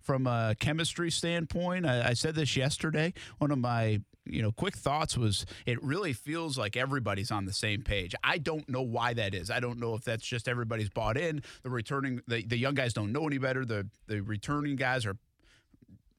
from a chemistry standpoint. I, I said this yesterday. One of my you know quick thoughts was it really feels like everybody's on the same page. I don't know why that is. I don't know if that's just everybody's bought in. The returning the, the young guys don't know any better. The the returning guys are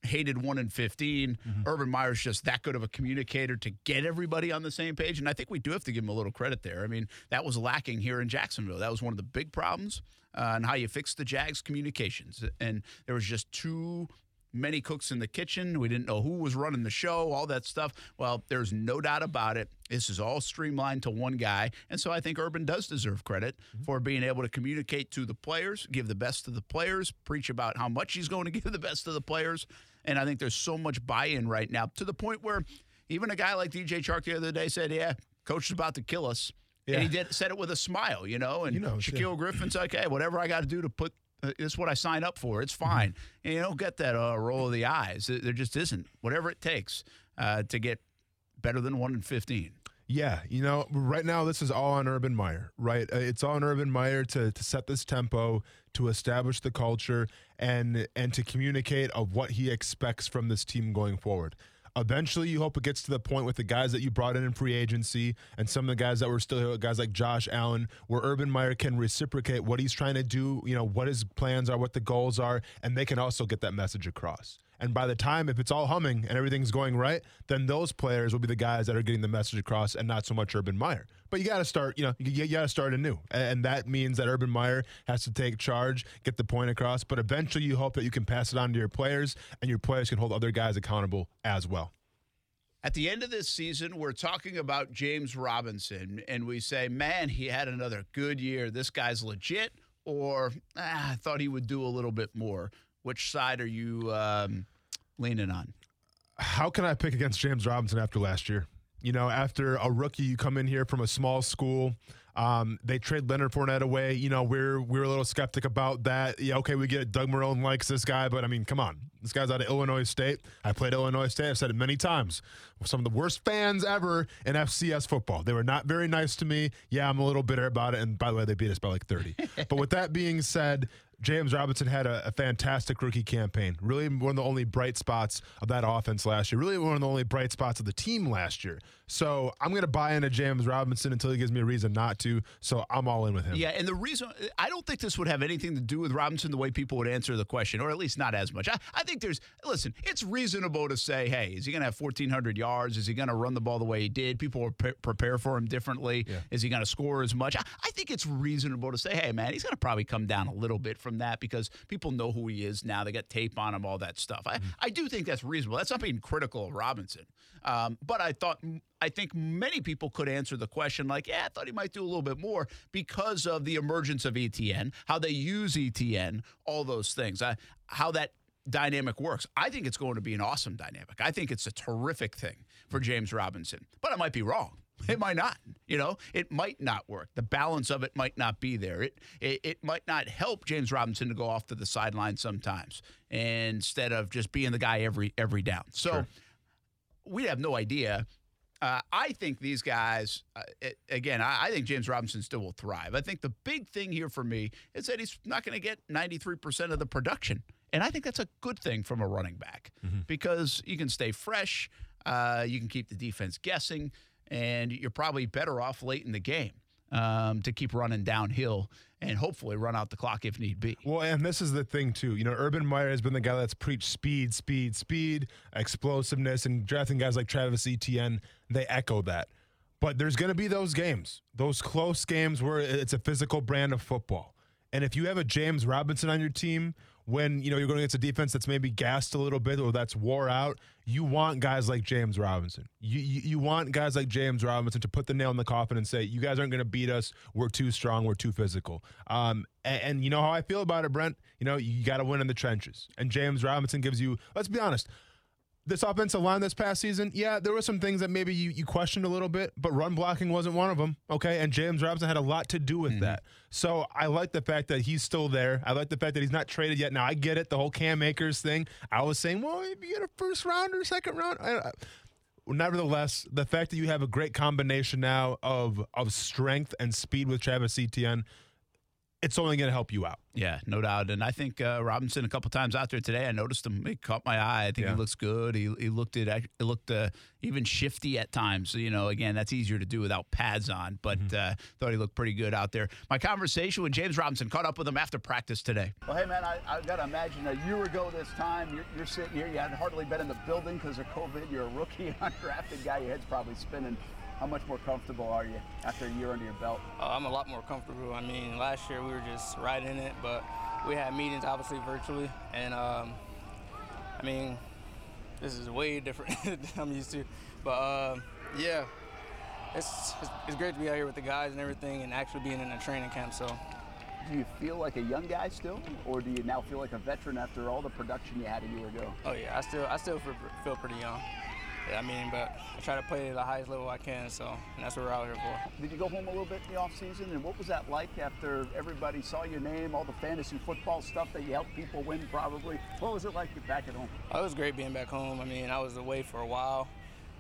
hated one in 15. Mm-hmm. Urban Meyer's just that good of a communicator to get everybody on the same page. And I think we do have to give him a little credit there. I mean, that was lacking here in Jacksonville. That was one of the big problems uh, and how you fix the Jags communications. And there was just too many cooks in the kitchen. We didn't know who was running the show, all that stuff. Well, there's no doubt about it. This is all streamlined to one guy. And so I think Urban does deserve credit mm-hmm. for being able to communicate to the players, give the best to the players, preach about how much he's going to give the best to the players. And I think there's so much buy in right now to the point where even a guy like DJ Chark the other day said, Yeah, coach is about to kill us. Yeah. And he did said it with a smile, you know. And you know, Shaquill yeah. Griffin's like, hey, whatever I got to do to put uh, this is what I signed up for. It's fine. Mm-hmm. And you don't get that uh, roll of the eyes. There just isn't. Whatever it takes uh, to get better than one in fifteen. Yeah, you know, right now this is all on Urban Meyer, right? Uh, it's all on Urban Meyer to to set this tempo, to establish the culture, and and to communicate of what he expects from this team going forward. Eventually, you hope it gets to the point with the guys that you brought in in free agency and some of the guys that were still here, guys like Josh Allen, where Urban Meyer can reciprocate what he's trying to do, you know, what his plans are, what the goals are, and they can also get that message across. And by the time, if it's all humming and everything's going right, then those players will be the guys that are getting the message across and not so much Urban Meyer. But you got to start, you know, you, you got to start anew. And that means that Urban Meyer has to take charge, get the point across. But eventually you hope that you can pass it on to your players and your players can hold other guys accountable as well. At the end of this season, we're talking about James Robinson, and we say, man, he had another good year. This guy's legit, or ah, I thought he would do a little bit more. Which side are you um, leaning on? How can I pick against James Robinson after last year? You know, after a rookie, you come in here from a small school. Um, they trade Leonard Fournette away. You know, we're we're a little skeptic about that. Yeah, okay, we get it. Doug Marrone likes this guy, but I mean, come on, this guy's out of Illinois State. I played Illinois State. I've said it many times. Some of the worst fans ever in FCS football. They were not very nice to me. Yeah, I'm a little bitter about it. And by the way, they beat us by like 30. but with that being said, James Robinson had a, a, fantastic rookie campaign. Really, one of the only bright spots of that offense last year. Really, one of the only bright spots of the team last year. So I'm going to buy into James Robinson until he gives me a reason not to. So I'm all in with him. Yeah, and the reason I don't think this would have anything to do with Robinson the way people would answer the question, or at least not as much. I, I think there's listen. It's reasonable to say, hey, is he going to have 1,400 yards? Is he going to run the ball the way he did? People will pre- prepare for him differently. Yeah. Is he going to score as much? I, I think it's reasonable to say, hey, man, he's going to probably come down a little bit from that because people know who he is now. They got tape on him, all that stuff. I, mm-hmm. I do think that's reasonable. That's not being critical of Robinson. Um, but I thought, I think many people could answer the question like, yeah, I thought he might do a little bit more because of the emergence of Etienne, how they use Etienne, all those things, uh, how that dynamic works. I think it's going to be an awesome dynamic. I think it's a terrific thing for James Robinson, but I might be wrong. It might not. You know, it might not work. The balance of it might not be there. It it, it might not help James Robinson to go off to the sideline sometimes instead of just being the guy every every down. So sure. we have no idea. Uh, I think these guys, uh, it, again, I, I, think James Robinson still will thrive. I think the big thing here for me is that he's not going to get 93% of the production. And I think that's a good thing from a running back mm-hmm. because you can stay fresh, uh, you can keep the defense guessing and you're probably better off late in the game um, to keep running downhill and hopefully run out the clock if need be. Well, and this is the thing too. You know, Urban Meyer has been the guy that's preached speed, speed, speed, explosiveness, and drafting guys like Travis Etienne. They echo that. But there's going to be those games, those close games where it's a physical brand of football. And if you have a James Robinson on your team when you know you're going against a defense that's maybe gassed a little bit or that's wore out, you want guys like James Robinson. You, you, you want guys like James Robinson to put the nail in the coffin and say, "You guys aren't going to beat us. We're too strong. We're too physical." Um, and, and you know how I feel about it, Brent. You know you got to win in the trenches, and James Robinson gives you. Let's be honest this offensive line this past season, yeah, there were some things that maybe you, you questioned a little bit, but run blocking wasn't one of them. Okay. And James Robinson had a lot to do with mm-hmm. that. So I like the fact that he's still there. I like the fact that he's not traded yet. Now I get it, the whole Cam Akers thing. I was saying, well, if you get a first round or second round. I, I, nevertheless, the fact that you have a great combination now of of strength and speed with Travis Etienne it's only going to help you out. Yeah, no doubt. And I think uh, Robinson a couple times out there today, I noticed him. He caught my eye. I think Yeah. he looks good. He, he looked it. It looked uh, even shifty at times. So, you know, again, that's easier to do without pads on. But uh, thought he looked pretty good out there. My conversation with James Robinson caught up with him after practice today. Well, hey, man, I, I got to imagine a year ago this time, you're, you're sitting here, you hadn't hardly been in the building because of COVID. You're a rookie, undrafted guy, your head's probably spinning. How much more comfortable are you after a year under your belt? Uh, I'm a lot more comfortable. I mean, last year we were just right in it, but we had meetings obviously virtually, and um, I mean, this is way different than I'm used to. But uh, yeah, it's, it's it's great to be out here with the guys and everything, and actually being in a training camp. So Do you feel like a young guy still, or do you now feel like a veteran after all the production you had a year ago? oh yeah, I still I still feel, feel pretty young. I mean, but I try to play at the highest level I can, so and that's what we're out here for. Did you go home a little bit in the off season, and what was that like after everybody saw your name, all the fantasy football stuff that you helped people win? Probably. What was it like back at home? Oh, it was great being back home. I mean, I was away for a while,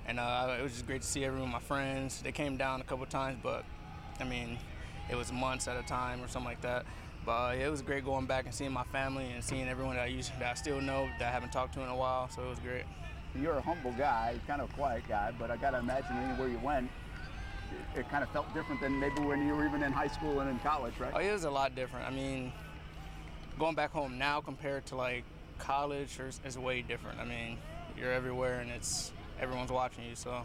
and uh, it was just great to see everyone, my friends. They came down a couple times, but I mean, it was months at a time or something like that. But uh, yeah, it was great going back and seeing my family and seeing everyone that I used that I still know that I haven't talked to in a while. So it was great. You're a humble guy, kind of a quiet guy, but I got to imagine anywhere you went, it, it kind of felt different than maybe when you were even in high school and in college, right? Oh, it was a lot different. I mean, going back home now compared to like college is, is way different. I mean, you're everywhere and it's everyone's watching you. So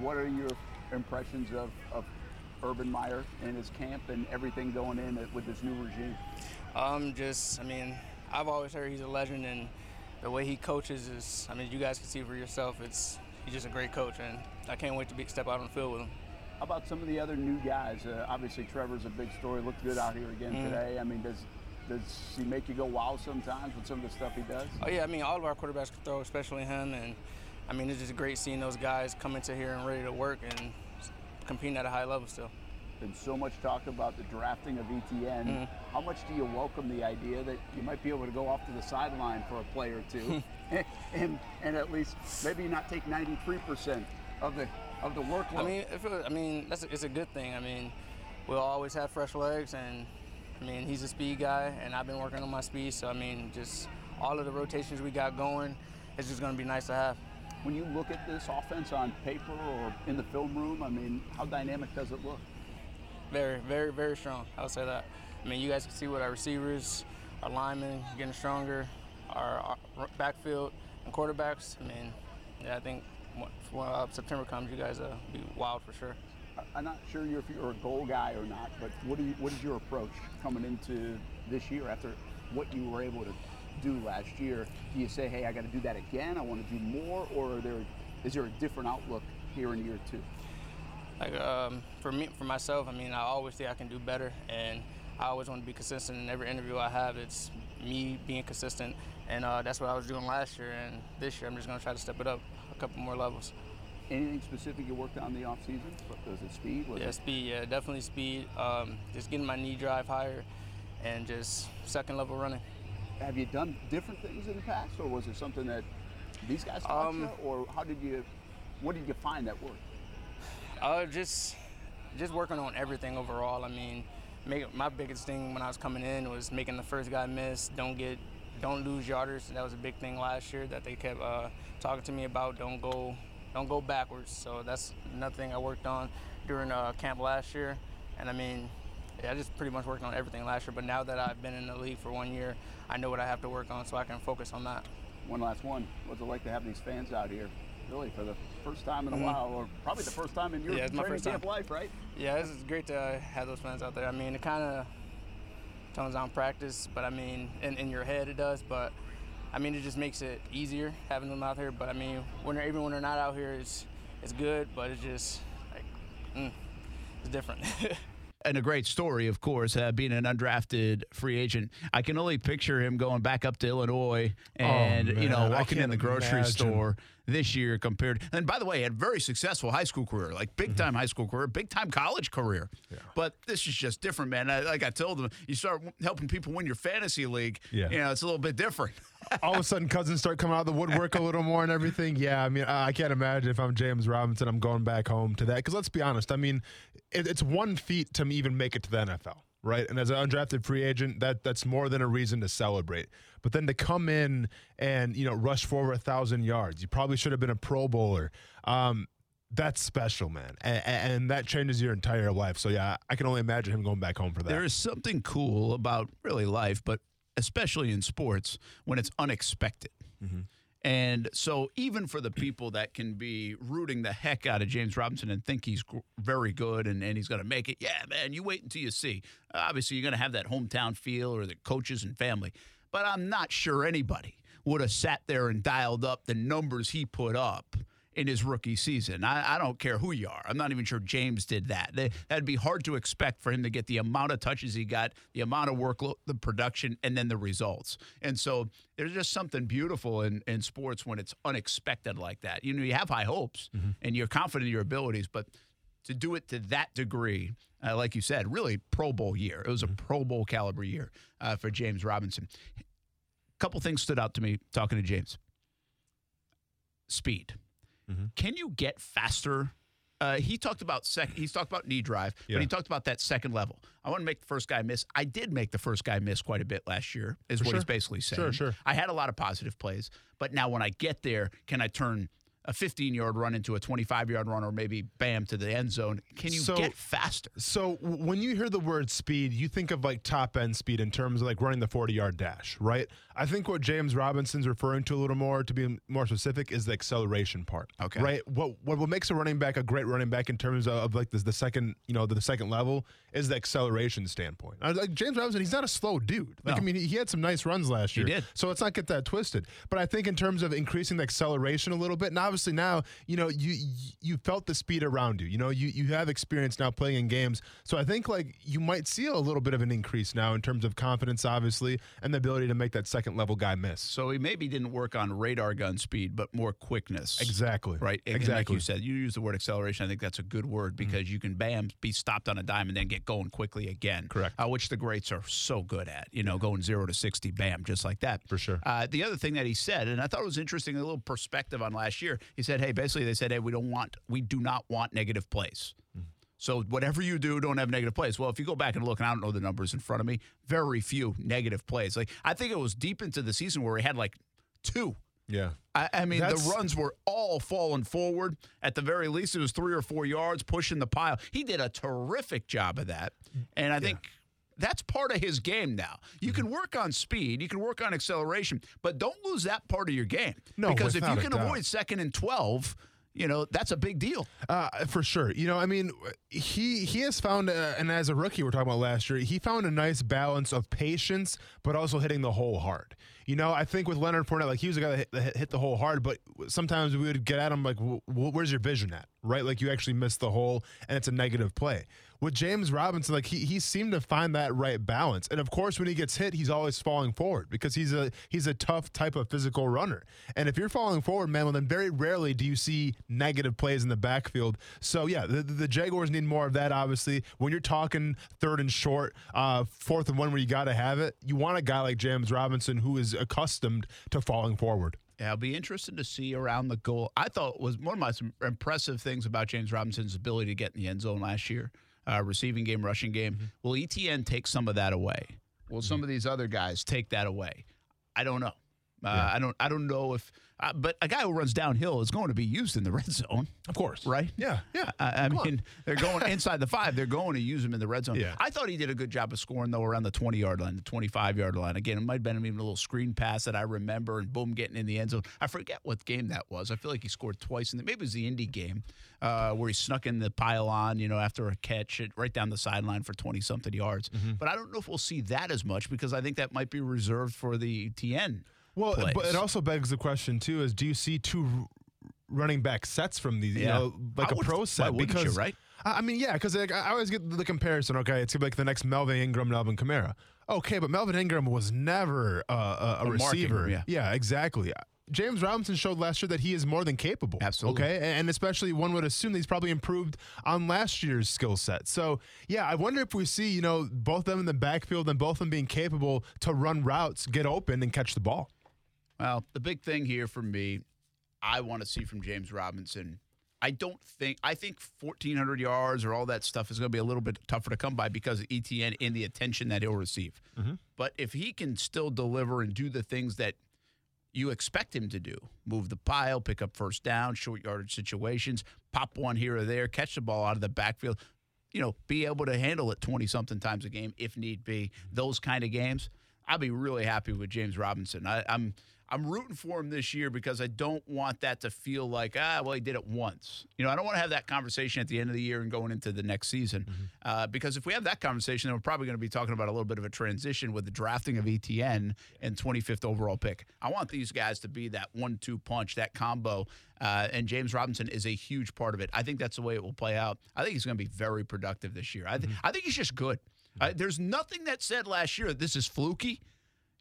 What are your impressions of, of Urban Meyer and his camp and everything going in with this new regime? Um, just, I mean, I've always heard he's a legend, and the way he coaches is, I mean, you guys can see for yourself. It's he's just a great coach, and I can't wait to be, step out on the field with him. How about some of the other new guys? Uh, obviously, Trevor's a big story. Looked good out here again Mm-hmm. today. I mean, does does he make you go wow sometimes with some of the stuff he does? Oh yeah, I mean, all of our quarterbacks can throw, especially him, and I mean, it's just great seeing those guys come into here and ready to work and competing at a high level still. Been so much talk about the drafting of Etienne. Mm-hmm. How much do you welcome the idea that you might be able to go off to the sideline for a play or two, and and at least maybe not take 93% of the of the workload? I mean, if it, I mean, that's a, it's a good thing. I mean, we'll always have fresh legs, and I mean, he's a speed guy, and I've been working on my speed. So I mean, just all of the rotations we got going, it's just going to be nice to have. when you look at this offense on paper or in the film room, I mean, how dynamic does it look? Very, very, very strong. I would say that. I mean, you guys can see what our receivers, our linemen getting stronger, our, our backfield and quarterbacks. I mean, yeah, I think when uh, September comes, you guys uh, be wild for sure. I'm not sure if you're a goal guy or not, but what you, what is your approach coming into this year after what you were able to do last year? Do you say, hey, I got to do that again? I want to do more, or there is there a different outlook here in year two? Like um, for me, for myself, I mean, I always think I can do better, and I always want to be consistent in every interview I have. It's me being consistent, and uh, that's what I was doing last year. And this year, I'm just going to try to step it up a couple more levels. Anything specific you worked on in the off season? Was it speed? Was Yeah, it speed. Yeah, definitely speed. Um, just getting my knee drive higher, and just second level running. have you done different things in the past, or was it something that these guys taught Um, you, or how did you? What did you find that worked? Uh, just just working on everything overall. I mean, make, my biggest thing when I was coming in was making the first guy miss. Don't get, don't lose yarders. That was a big thing last year that they kept uh, talking to me about. Don't go, don't go backwards. So that's another thing I worked on during uh, camp last year. And I mean, yeah, I just pretty much worked on everything last year. But now that I've been in the league for one year, I know what I have to work on, so I can focus on that. One last one. What's it like to have these fans out here, really, for the first time in a while, or probably the first time in your Mm-hmm. Yeah, it's training first time. camp life, right? Yeah, is great to have those fans out there. I mean, it kind of tones down practice, but I mean, in, in your head it does. But I mean, it just makes it easier having them out here. But I mean, when they're, even when they're not out here, it's it's good, but it's just like mm, it's different. and a great story, of course, uh, being an undrafted free agent. I can only picture him going back up to Illinois and you know Oh, man, I walking in the grocery imagine. store this year compared. And by the way, had very successful high school career, like big Mm-hmm. time high school career, big time college career. But this is just different, man. I, like I told them, you start helping people win your fantasy league. Yeah. you know, it's a little bit different. all of a sudden cousins start coming out of the woodwork a little more and everything. Yeah, I mean, I can't imagine if I'm James Robinson, I'm going back home to that. Because let's be honest, I mean, it, it's one feat to even make it to the NFL. right? And as an undrafted free agent, that that's more than a reason to celebrate. But then to come in and you know rush for over a thousand yards, you probably should have been a Pro Bowler. Um, that's special, man, and, and, that changes your entire life. So yeah, I can only imagine him going back home for that. There is something cool about really life, but especially in sports when it's unexpected. Mm-hmm. And so, even for the people that can be rooting the heck out of James Robinson and think he's very good and, and he's going to make it, yeah, man, you wait until you see. Obviously, you're going to have that hometown feel or the coaches and family. But I'm not sure anybody would have sat there and dialed up the numbers he put up in his rookie season. I, I, don't care who you are. I'm not even sure James did that. That'd be hard to expect for him to get the amount of touches he got, the amount of workload, the production, and then the results. And so there's just something beautiful in, in sports when it's unexpected like that. You know, you have high hopes mm-hmm. and you're confident in your abilities, but to do it to that degree, uh, like you said, really Pro Bowl year. It was a mm-hmm. Pro Bowl caliber year uh, for James Robinson. A couple things stood out to me talking to James. Speed Mm-hmm. Can you get faster? Uh, he talked about sec- he's talked about knee drive, yeah. but he talked about that second level. I want to make the first guy miss. I did make the first guy miss quite a bit last year, is For what sure. he's basically saying. Sure, sure. I had a lot of positive plays, but now when I get there, can I turn a 15 yard run into a 25 yard run or maybe bam to the end zone. Can you so, get faster? So when you hear the word speed, you think of like top end speed in terms of like running the 40 yard dash, right? I think what James Robinson's referring to a little more, to be more specific, is the acceleration part. Okay. Right. What what, what makes a running back a great running back in terms of, of like the, the second, you know, the, the, second level is the acceleration standpoint. Like James Robinson, he's not a slow dude. Like no. I mean, he, he had some nice runs last year. He did. So let's not get that twisted. But I think in terms of increasing the acceleration a little bit, now obviously now you know you you felt the speed around you. You know you you have experience now playing in games, so I think like you might see a little bit of an increase now in terms of confidence, obviously, and the ability to make that second level guy miss. So he maybe didn't work on radar gun speed, but more quickness. Exactly. Right. And exactly. Like you said, you use the word acceleration. I think that's a good word mm-hmm. because mm-hmm. you can bam be stopped on a dime and then get going quickly again. Correct. Uh, which the greats are so good at. You know, going zero to sixty, bam, just like that. For sure. Uh, the other thing that he said, and I thought it was interesting, a little perspective on last year. He said, "Hey, basically, they said, hey, we don't want, we do not want negative plays. Mm-hmm. So whatever you do, don't have negative plays. Well, if you go back and look, and I don't know the numbers in front of me, very few negative plays. Like I think it was deep into the season where we had like two. Yeah. I, I mean, That's, the runs were all falling forward. At the very least, it was three or four yards pushing the pile. He did a terrific job of that. And I think yeah. That's part of his game now. You mm-hmm. can work on speed, you can work on acceleration, but don't lose that part of your game. No, because if you can avoid second and 12, you know that's a big deal uh, for sure you know i mean he he has found uh, and as a rookie we're talking about last year he found a nice balance of patience but also hitting the hole hard you know i think with leonard Fournette, like he was a guy that hit, that hit the hole hard but sometimes we would get at him like where's your vision at right like you actually missed the hole and it's a negative play with James Robinson, like he he seemed to find that right balance. And of course, when he gets hit, he's always falling forward because he's a he's a tough type of physical runner. And if you're falling forward, man, well, then very rarely do you see negative plays in the backfield. So yeah, the, the Jaguars need more of that. Obviously, when you're talking third and short, uh, fourth and one, where you got to have it, you want a guy like James Robinson who is accustomed to falling forward. Yeah, I'll be interested to see around the goal. I thought was one of my impressive things about James Robinson's ability to get in the end zone last year uh, receiving game, rushing game. Mm-hmm. Will Etienne take some of that away? Will mm-hmm. some of these other guys take that away? I don't know. Uh, yeah. I don't. I don't know if. Uh, but a guy who runs downhill is going to be used in the red zone, of course, right? Yeah, yeah. I, I mean, on. they're going inside the five. They're going to use him in the red zone. Yeah. I thought he did a good job of scoring though around the twenty yard line, the twenty five yard line. Again, it might have been even a little screen pass that I remember, and boom, getting in the end zone. I forget what game that was. I feel like he scored twice, and maybe it was the Indy game uh, where he snuck in the pylon, you know, after a catch right down the sideline for twenty something yards. Mm-hmm. But I don't know if we'll see that as much because I think that might be reserved for the TN well, plays. but it also begs the question too: is do you see two running back sets from these? You know, like I a would, pro set because you, right. I mean, yeah, because like, I always get the comparison. Okay, it's like the next Melvin Ingram, Melvin Kamara. Okay, but Melvin Ingram was never uh, a, a receiver. Ingram, yeah. yeah, exactly. James Robinson showed last year that he is more than capable. Absolutely. Okay. And especially one would assume that he's probably improved on last year's skill set. So, yeah, I wonder if we see, you know, both of them in the backfield and both of them being capable to run routes, get open, and catch the ball. Well, the big thing here for me, I want to see from James Robinson I don't think I think 1400 yards or all that stuff is going to be a little bit tougher to come by because of Etienne and the attention that he'll receive. Mm-hmm. But if he can still deliver and do the things that you expect him to do, move the pile, pick up first down, short yardage situations, pop one here or there, catch the ball out of the backfield, you know, be able to handle it 20 something times a game if need be, those kind of games. I'll be really happy with James Robinson. I, I'm I'm rooting for him this year because I don't want that to feel like ah well he did it once. You know I don't want to have that conversation at the end of the year and going into the next season uh, because if we have that conversation then we're probably going to be talking about a little bit of a transition with the drafting of Etienne and 25th overall pick. I want these guys to be that one-two punch, that combo, uh, and James Robinson is a huge part of it. I think that's the way it will play out. I think he's going to be very productive this year. I, th- I think he's just good. Uh, there's nothing that said last year this is fluky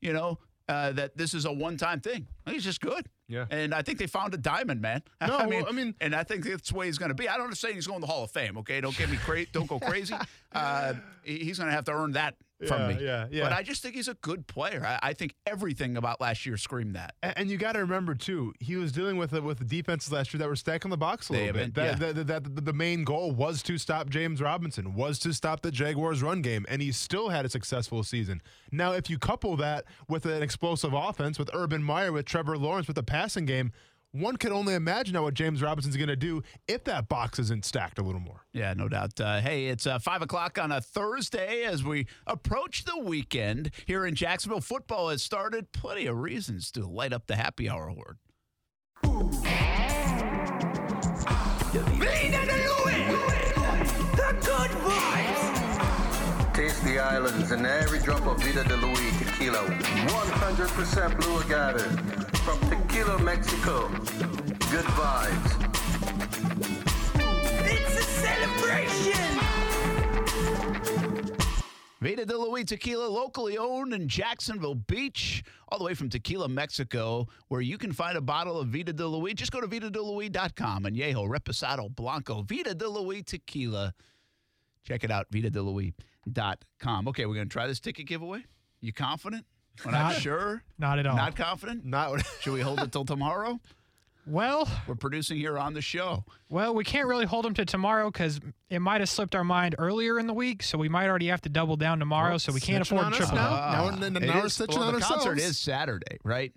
you know, uh, that this is a one time thing. He's just good. Yeah. And I think they found a diamond, man. No, I mean, well, I mean- and I think that's the way he's going to be. I don't understand he's going to the Hall of Fame. Okay, don't get me crazy. don't go crazy. Uh, he's going to have to earn that from Yeah, me. yeah, yeah. But I just think he's a good player. I, I think everything about last year screamed that. And, and you got to remember too, he was dealing with it with the defenses last year that were stacking the box a They little bit. That, that, that- that- the main goal was to stop James Robinson, was to stop the Jaguars' run game, and he still had a successful season. Now, if you couple that with an explosive offense, with Urban Meyer, with Trevor Lawrence, with the passing game, one could only imagine now what James Robinson's going to do if that box isn't stacked a little more. Yeah, no doubt. Uh, hey, it's uh, 5 o'clock on a Thursday as we approach the weekend here in Jacksonville. Football has started. Plenty of reasons to light up the happy hour award. The islands and every drop of Vida de Luis tequila. 100% blue agave from Tequila, Mexico. Good vibes. It's a celebration. Vida de Luis Tequila, locally owned in Jacksonville Beach, all the way from Tequila, Mexico, where you can find a bottle of Vida de Luis. Just go to vitadeluis.com and Añejo Reposado Blanco, Vida de Luis Tequila. Check it out, vitadeluis.com. Okay, we're going to try this ticket giveaway. You confident? We're not, Not- sure? Not at all. Not confident? Not Should we hold it till tomorrow? well, We're producing here on the show. well, we can't really hold them to tomorrow because it might have slipped our mind earlier in the week, so we might already have to double down tomorrow. so we can't afford on us triple. now? up. Now we're- It now we're is- snitching well, on the concert is Saturday, right?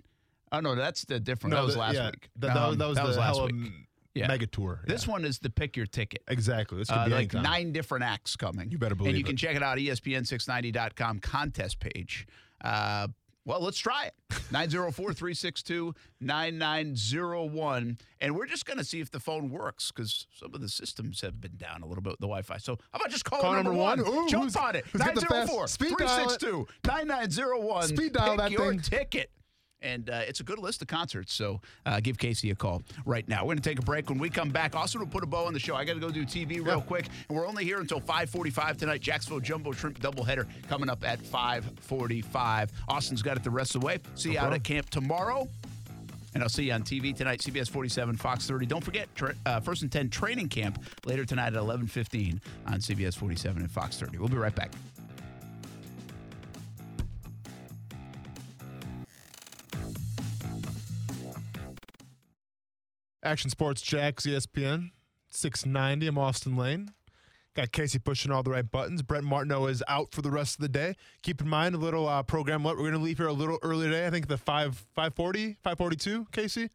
Oh, no, that's the different. that was last yeah, week. That, that was- Um, that was the last hella week. Yeah. mega tour. This one is the pick your ticket. Exactly. This could Uh, be like anytime. nine different acts coming. You better believe it. And you can check it out, E ESPN690.com contest page. Uh, well, let's try it. 904 362 9901. And we're just going to see if the phone works because some of the systems have been down a little bit with the Wi Fi. So, how about just call, Call number, number one? one? Ooh, Jump on it. who's got the fast- 904 speed dial 362 9901. Speed dial Pick that your thing. ticket. And uh, it's a good list of concerts. So uh, give Casey a call right now. We're going to take a break. When we come back, also to put a bow on the show, I got to go do TV real quick. And we're only here until 545 tonight. Jacksonville Jumbo Shrimp doubleheader coming up at 545. Austin's got it the rest of the way. See you out at camp tomorrow. And I'll see you on TV tonight, CBS 47, Fox 30. Don't forget, tra- uh, First and 10 training camp later tonight at 11.15 on CBS 47 and Fox 30. We'll be right back. Action Sports Jax, ESPN, 690. I'm Austin Lane. Got Casey pushing all the right buttons. Brent Martineau is out for the rest of the day. Keep in mind a little uh, program. What we're going to leave here a little early today. I think the 5 540, 542, Casey?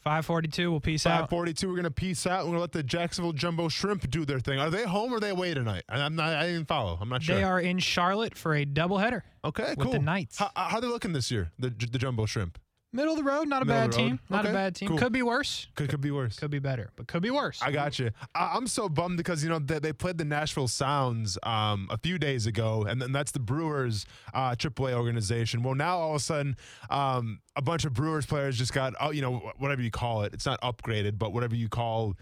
542. We'll peace out. 542. We're going to peace out. We're going to let the Jacksonville Jumbo Shrimp do their thing. Are they home or are they away tonight? I'm not, I didn't follow. I'm not sure. They are in Charlotte for a doubleheader. Okay, with cool. the Knights. How, how are they looking this year, the, the Jumbo Shrimp? Middle of the road, not a Middle bad of the road. team. Not Okay, a bad team. cool. Could be worse. Could, could be worse. Could be better, but could be worse. I got you. I, I'm so bummed because you know they, they played the Nashville Sounds um, a few days ago, and then that's the Brewers uh, AAA organization. Well, now all of a sudden, um, a bunch of Brewers players just got oh, you know wh- whatever you call it. It's not upgraded, but whatever you call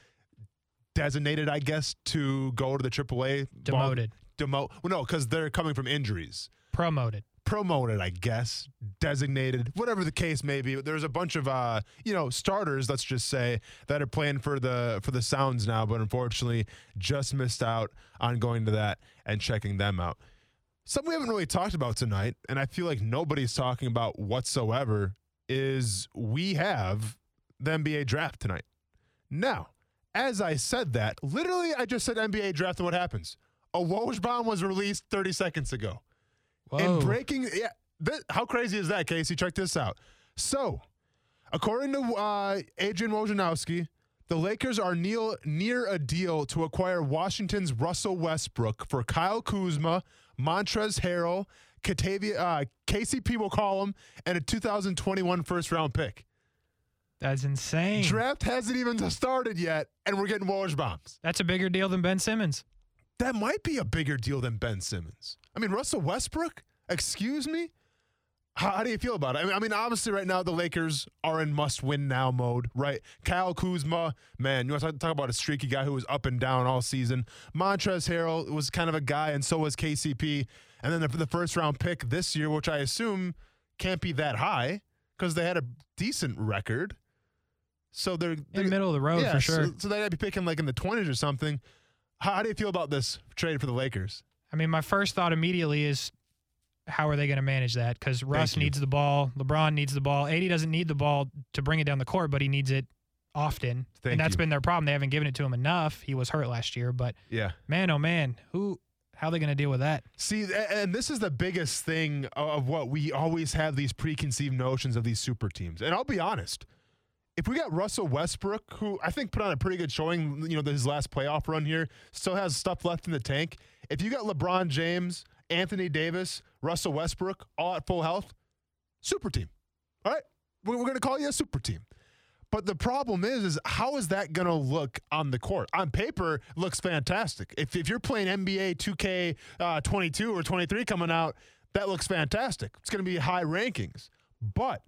designated, I guess, to go to the AAA. ball- Demoted. Demote. Well, no, because they're coming from injuries Promoted. Promoted, I guess, designated, whatever the case may be. There's a bunch of uh, you know, starters, let's just say, that are playing for the for the Sounds now, but unfortunately just missed out on going to that and checking them out. Something we haven't really talked about tonight, and I feel like nobody's talking about whatsoever, is we have the NBA draft tonight. Now, as I said that, literally, I just said NBA draft and what happens. A Woj bomb was released 30 seconds ago. And breaking, yeah, th- how crazy is that, Casey? Check this out. So, according to uh, Adrian Wojnarowski, the Lakers are near, near a deal to acquire Washington's Russell Westbrook for Kyle Kuzma, Montrezl Harrell, Catavia, uh, KCP will call him, and a 2021 first round pick. That's insane. Draft hasn't even started yet, and we're getting Woj bombs. That's a bigger deal than Ben Simmons. That might be a bigger deal than Ben Simmons. I mean, Russell Westbrook, excuse me? How, how do you feel about it? I mean, I mean, obviously, right now the Lakers are in must-win now mode, right? Kyle Kuzma, man, you want to talk about a streaky guy who was up and down all season. Montrezl Harrell was kind of a guy, and so was KCP. And then the, the first-round pick this year, which I assume can't be that high because they had a decent record. So they're, they're In the middle of the road yeah, for sure. So, so they might be picking like in the 20s or something. How, do you feel about this trade for the Lakers? I mean, my first thought immediately is how are they going to manage that? Because Russ needs the ball, LeBron needs the ball. AD doesn't need the ball to bring it down the court, but he needs it often. Thank and that's you. been their problem. They haven't given it to him enough. He was hurt last year, but Yeah. man, oh man, who? How are they going to deal with that? See, and this is the biggest thing of what we always have these preconceived notions of these super teams. And I'll be honest, if we got Russell Westbrook, who I think put on a pretty good showing, you know, his last playoff run here, still has stuff left in the tank. If you got LeBron James, Anthony Davis, Russell Westbrook, all at full health, super team. All right, we're, going to call you a super team. But the problem is, is how is that going to look on the court? On paper, looks fantastic. If, if you're playing NBA 2K uh, 22 or 23 coming out, that looks fantastic. It's going to be high rankings. But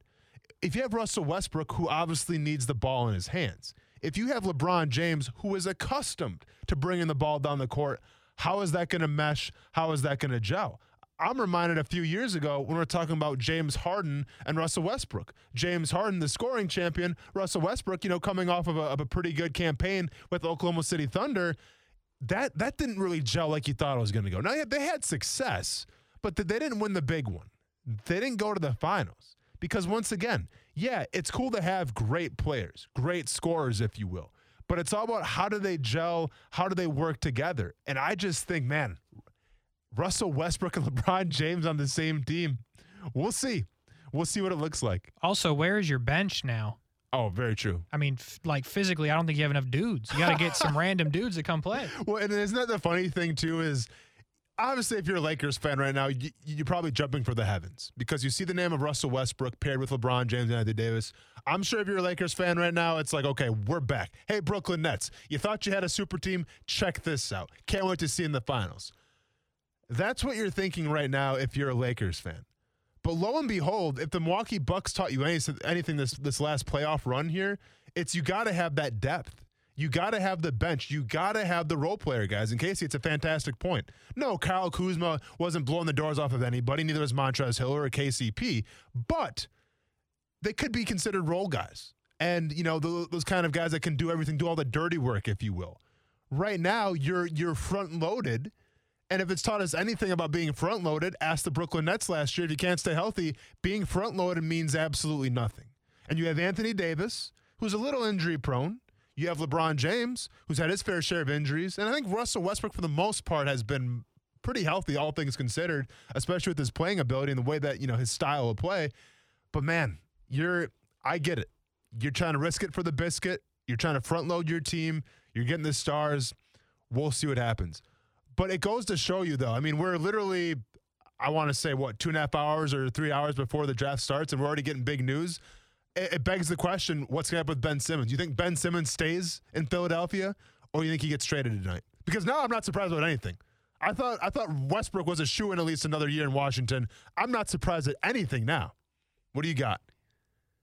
if you have Russell Westbrook, who obviously needs the ball in his hands, if you have LeBron James, who is accustomed to bringing the ball down the court, how is that going to mesh? How is that going to gel? I'm reminded a few years ago when we are talking about James Harden and Russell Westbrook. James Harden, the scoring champion, Russell Westbrook, you know, coming off of a, of a pretty good campaign with Oklahoma City Thunder. That that didn't really gel like you thought it was going to go. Now they had success, but they didn't win the big one. They didn't go to the finals because once again, yeah, it's cool to have great players, great scorers, if you will. But it's all about how do they gel, how do they work together. And I just think, man, Russell Westbrook and LeBron James on the same team. We'll see. We'll see what it looks like. Also, where is your bench now? Oh, very true. I mean, f- like physically, I don't think you have enough dudes. You got to get some random dudes to come play. Well, and isn't that the funny thing too? Is obviously if you're a Lakers fan right now, you, you're probably jumping for the heavens because you see the name of Russell Westbrook paired with LeBron James and Anthony Davis. I'm sure if you're a Lakers fan right now, it's like, okay, we're back. Hey, Brooklyn Nets, you thought you had a super team? Check this out. Can't wait to see in the finals. That's what you're thinking right now if you're a Lakers fan. But lo and behold, if the Milwaukee Bucks taught you any, anything this this last playoff run here, it's you got to have that depth. You got to have the bench. You got to have the role player guys. In Casey, it's a fantastic point. No, Kyle Kuzma wasn't blowing the doors off of anybody. Neither was Montrezl Hill or KCP. But they could be considered role guys, and you know tho- those kind of guys that can do everything, do all the dirty work, if you will. Right now, you're you're front loaded. And if it's taught us anything about being front loaded, ask the Brooklyn Nets last year. If you can't stay healthy, being front loaded means absolutely nothing. And you have Anthony Davis, who's a little injury prone. You have LeBron James, who's had his fair share of injuries. And I think Russell Westbrook, for the most part, has been pretty healthy, all things considered, especially with his playing ability and the way that, you know, his style of play. But man, you're, I get it. You're trying to risk it for the biscuit. You're trying to front load your team. You're getting the stars. We'll see what happens. But it goes to show you, though. I mean, we're literally, I want to say, what, two and a half hours or three hours before the draft starts, and we're already getting big news. It, it begs the question what's going to happen with Ben Simmons? You think Ben Simmons stays in Philadelphia, or do you think he gets traded tonight? Because now I'm not surprised about anything. I thought I thought Westbrook was a shoe in at least another year in Washington. I'm not surprised at anything now. What do you got?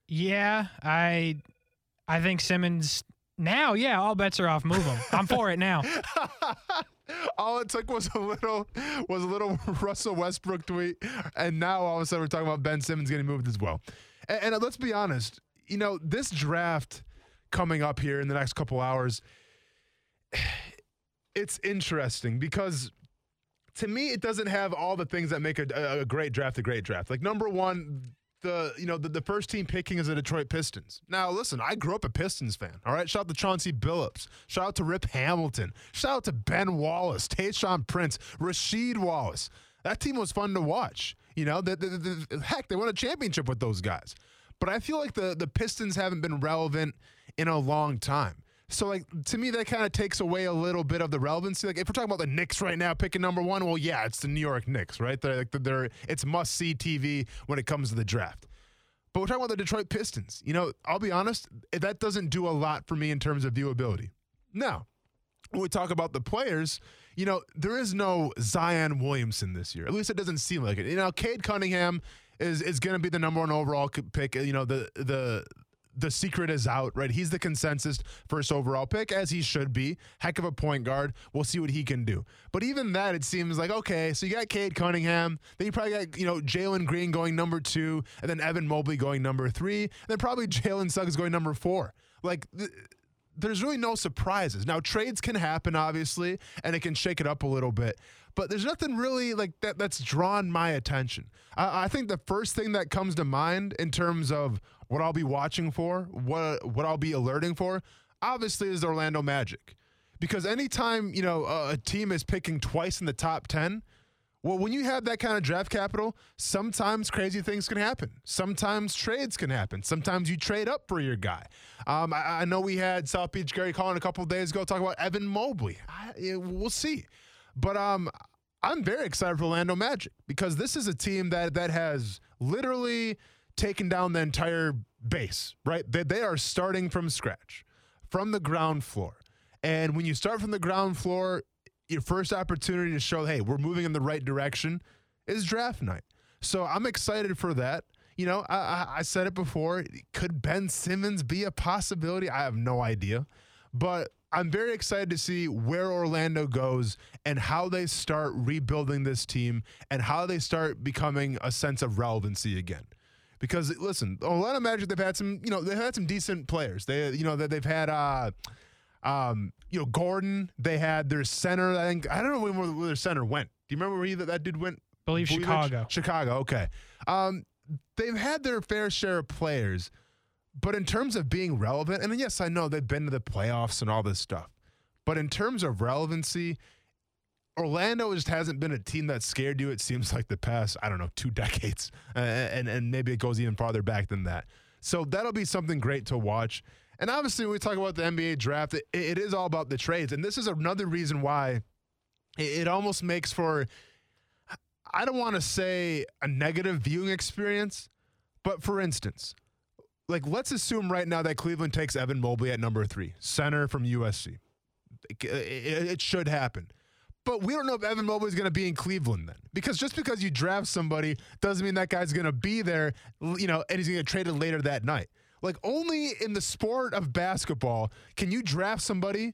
Yeah, I, I think Simmons now. Yeah, all bets are off. Move him. I'm for it now. all it took was a little was a little Russell Westbrook tweet, and now all of a sudden we're talking about Ben Simmons getting moved as well. And, and let's be honest, you know this draft coming up here in the next couple hours, it's interesting because to me it doesn't have all the things that make a, a, great draft a great draft. Like number one, the you know the, the first team picking is the Detroit Pistons. Now listen, I grew up a Pistons fan. All right, shout out to Chauncey Billups, shout out to Rip Hamilton, shout out to Ben Wallace, Tayshaun Prince, Rasheed Wallace. That team was fun to watch. You know, the, the, the, heck, they won a championship with those guys. But I feel like the the Pistons haven't been relevant in a long time. So like to me that kind of takes away a little bit of the relevancy. Like if we're talking about the Knicks right now picking number one, well yeah, it's the New York Knicks, right? They're like they're it's must see TV when it comes to the draft. But we're talking about the Detroit Pistons. You know, I'll be honest, that doesn't do a lot for me in terms of viewability. Now, when we talk about the players, you know, there is no Zion Williamson this year. At least it doesn't seem like it. You know, Cade Cunningham is is going to be the number one overall pick. You know, the the the secret is out, right? He's the consensus first overall pick, as he should be. Heck of a point guard. We'll see what he can do. But even that, it seems like okay. So you got Cade Cunningham, then you probably got you know Jalen Green going number two, and then Evan Mobley going number three, and then probably Jalen Suggs going number four. Like. Th- there's really no surprises. Now trades can happen, obviously, and it can shake it up a little bit. But there's nothing really like that that's drawn my attention. I, I think the first thing that comes to mind in terms of what I'll be watching for, what what I'll be alerting for, obviously is the Orlando Magic, because anytime you know a, a team is picking twice in the top ten, well, when you have that kind of draft capital, sometimes crazy things can happen. Sometimes trades can happen. Sometimes you trade up for your guy. Um, I, I know we had South Beach Gary calling a couple days ago talk about Evan Mobley. I, yeah, we'll see, but um, I'm very excited for Orlando Magic because this is a team that that has literally taken down the entire base. Right, they, they are starting from scratch, from the ground floor. And when you start from the ground floor, your first opportunity to show, hey, we're moving in the right direction is draft night. So I'm excited for that. You know, I, I, I said it before. Could Ben Simmons be a possibility? I have no idea. But I'm very excited to see where Orlando goes and how they start rebuilding this team and how they start becoming a sense of relevancy again. Because listen, Orlando Magic, they've had some, you know, they've had some decent players. They, you know, that they've had, uh, um, you know, Gordon. They had their center. I think I don't know where, where their center went. Do you remember where he, that, that dude went? Believe? Chicago. Chicago. Okay. Um, they've had their fair share of players, but in terms of being relevant, and yes, I know they've been to the playoffs and all this stuff, but in terms of relevancy, Orlando just hasn't been a team that scared you. It seems like the past, I don't know, two decades, uh, and and maybe it goes even farther back than that. So that'll be something great to watch. And obviously, when we talk about the NBA draft, it, it is all about the trades, and this is another reason why it, it almost makes for I don't want to say a negative viewing experience, but for instance, like let's assume right now that Cleveland takes Evan Mobley at number three, center from USC. It, it- it should happen. But we don't know if Evan Mobley is going to be in Cleveland then. Because just because you draft somebody doesn't mean that guy's going to be there, you know, and he's going to get traded later that night. Like only in the sport of basketball can you draft somebody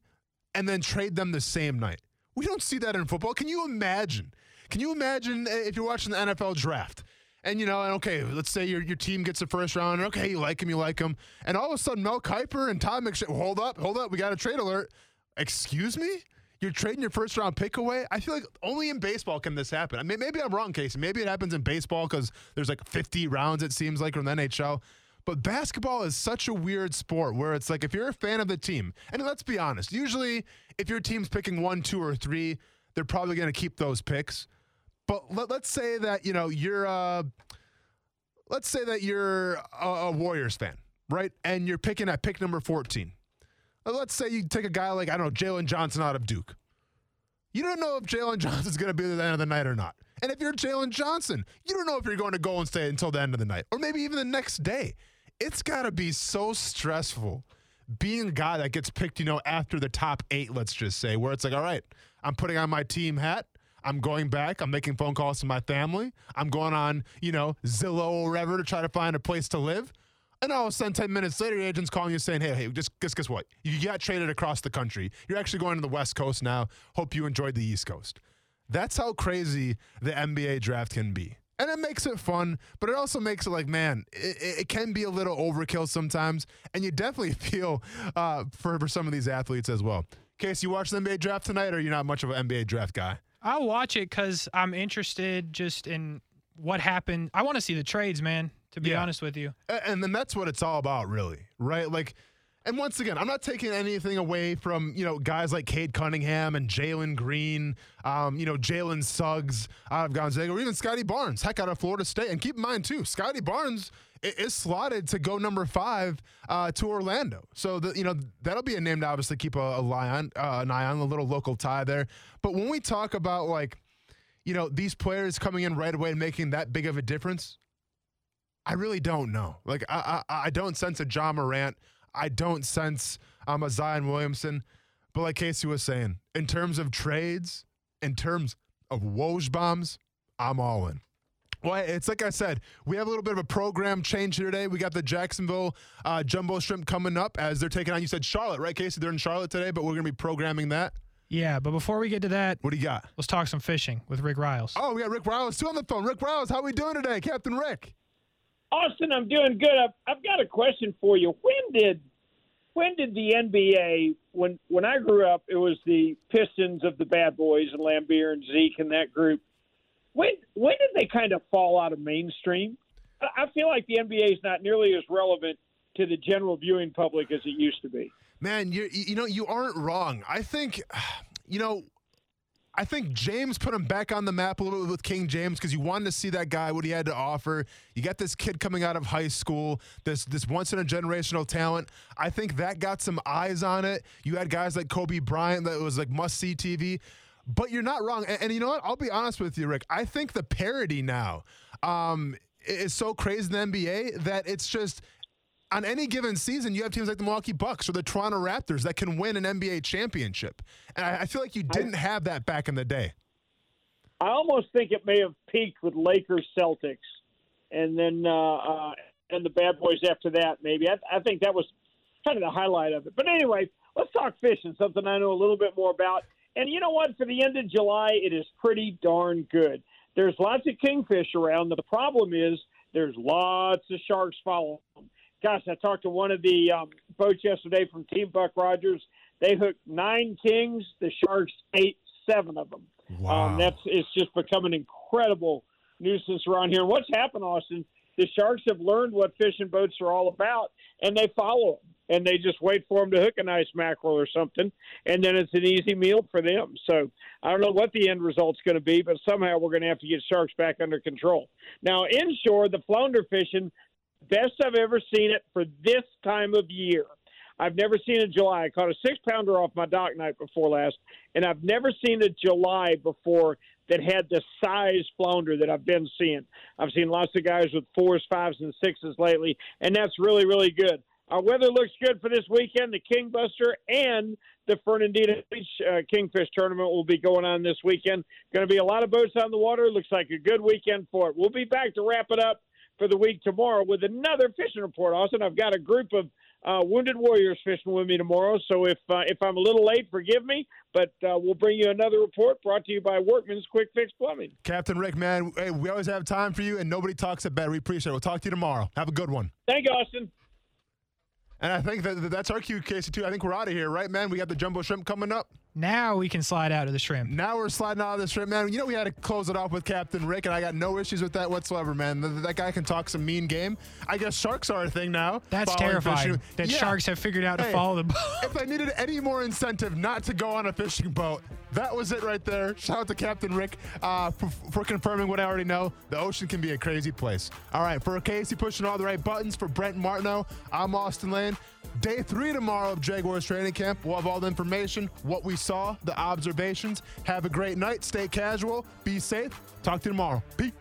and then trade them the same night. We don't see that in football. Can you imagine? Can you imagine eh, if you're watching the NFL draft and you know, and okay, let's say your your team gets the first round, okay, you like him, you like him, and all of a sudden Mel Kiper and Todd McShay, hold up, hold up, we got a trade alert. Excuse me? You're trading your first round pick away? I feel like only in baseball can this happen. I mean, maybe I'm wrong, Casey. Maybe it happens in baseball because there's like 50 rounds, it seems like, in the NHL. But basketball is such a weird sport where it's like if you're a fan of the team, and let's be honest, usually if your team's picking one, two, or three, they're probably going to keep those picks. But let, let's say that you know you're, uh, let's say that you're a, a Warriors fan, right? And you're picking at pick number 14. Uh, Let's say you take a guy like I don't know Jalen Johnson out of Duke. You don't know if Jalen Johnson's going to be there at the end of the night or not. And if you're Jalen Johnson, you don't know if you're going to go and stay until the end of the night or maybe even the next day. It's got to be so stressful being a guy that gets picked, you know, after the top eight, let's just say, where it's like, all right, I'm putting on my team hat. I'm going back. I'm making phone calls to my family. I'm going on, you know, Zillow or whatever to try to find a place to live. And all of a sudden, 10 minutes later, your agent's calling you saying, hey, hey, just guess, guess what? You got traded across the country. You're actually going to the West Coast now. Hope you enjoyed the East Coast. That's how crazy the NBA draft can be. And it makes it fun, but it also makes it like, man, it, it- can be a little overkill sometimes. And you definitely feel uh, for, for some of these athletes as well. Case, you watch the NBA draft tonight, or you're not much of an NBA draft guy? I'll watch it because I'm interested just in what happened. I want to see the trades, man. To be Yeah. honest with you, And then that's what it's all about, really, right? Like, and once again, I'm not taking anything away from you know guys like Cade Cunningham and Jalen Green, um, you know Jalen Suggs out of Gonzaga, or even Scotty Barnes, heck, out of Florida State. And keep in mind too, Scotty Barnes is slotted to go number five uh, to Orlando. So the, you know that'll be a name to obviously keep a, a eye on, uh, an eye on, a little local tie there. But when we talk about like, you know, these players coming in right away and making that big of a difference, I really don't know. Like I, I, I don't sense a Ja Morant. I don't sense I'm a Zion Williamson. But like Casey was saying, in terms of trades, in terms of Woj bombs, I'm all in. Well, it's like I said, we have a little bit of a program change here today. We got the Jacksonville uh, Jumbo Shrimp coming up as they're taking on. You said Charlotte, right, Casey? They're in Charlotte today, but we're going to be programming that. yeah. But before we get to that, What do you got? let's talk some fishing with Rick Ryals. Oh, we got Rick Ryals too on the phone. Rick Ryals, how are we doing today, Captain Rick? Austin, I'm doing good. I've, I've got a question for you. When did when did the NBA when when I grew up it was the Pistons of the Bad Boys and Laimbeer and Zeke and that group. When when did they kind of fall out of mainstream? I feel like the NBA is not nearly as relevant to the general viewing public as it used to be. Man, you you know you aren't wrong. I think, you know, I think James put him back on the map a little bit with King James because you wanted to see that guy what he had to offer. You got this kid coming out of high school, this this once in a generational talent. I think that got some eyes on it. You had guys like Kobe Bryant that was like must see TV. But you're not wrong. And, and you know what? I'll be honest with you, Rick. I think the parody now um, is so crazy in the NBA that it's just on any given season, you have teams like the Milwaukee Bucks or the Toronto Raptors that can win an NBA championship. And I, I feel like you didn't have that back in the day. I almost think it may have peaked with Lakers Celtics, and then uh, uh, and the Bad Boys after that. Maybe I, I think that was kind of the highlight of it. But anyway, let's talk fishing, something I know a little bit more about. And you know what? For the end of July, it is pretty darn good. There's lots of kingfish around. The problem is there's lots of sharks following them. Gosh, I talked to one of the um, boats yesterday from Team Buck Rogers. They hooked nine kings. The sharks ate seven of them. Um, that's it's just become an incredible nuisance around here. And what's happened, Austin? The sharks have learned what fishing boats are all about, and they follow them. And they just wait for them to hook a nice mackerel or something, and then it's an easy meal for them. So I don't know what the end result's going to be, but somehow we're going to have to get sharks back under control. Now, inshore, the flounder fishing, best I've ever seen it for this time of year. I've never seen a July. I caught a six pounder off my dock night before last, and I've never seen a July before that had the size flounder that I've been seeing. I've seen lots of guys with fours, fives, and sixes lately, and that's really, really good. Our weather looks good for this weekend. The King Buster and the Fernandina Beach uh, Kingfish tournament will be going on this weekend. Going to be a lot of boats on the water. Looks like a good weekend for it. We'll be back to wrap it up for the week tomorrow with another fishing report. Austin, I've got a group of uh, wounded warriors fishing with me tomorrow. So if uh, if I'm a little late, forgive me. But uh, we'll bring you another report brought to you by Workman's Quick Fix Plumbing. Captain Rick, man, hey, we always have time for you, and nobody talks it better. We appreciate it. We'll talk to you tomorrow. Have a good one. Thank you, Austin. And I think that that's our cue, Casey, too. I think we're out of here, right, man? We got the jumbo shrimp coming up. Now we can slide out of the shrimp. Now we're sliding out of the shrimp, man. You know, we had to close it off with Captain Rick, and I got no issues with that whatsoever, man. Th- That guy can talk some mean game. I guess sharks are a thing now. That's terrifying. fishing. That Yeah. sharks have figured out to follow the boat. if I needed any more incentive not to go on a fishing boat, that was it right there. Shout out to Captain Rick uh, for, for confirming what I already know. The ocean can be a crazy place. All right, for Casey pushing all the right buttons, for Brent Martineau, I'm Austin Lane. Day three tomorrow of Jaguars training camp. We'll have all the information, what we saw, the observations. Have a great night. Stay casual. Be safe. Talk to you tomorrow. Peace.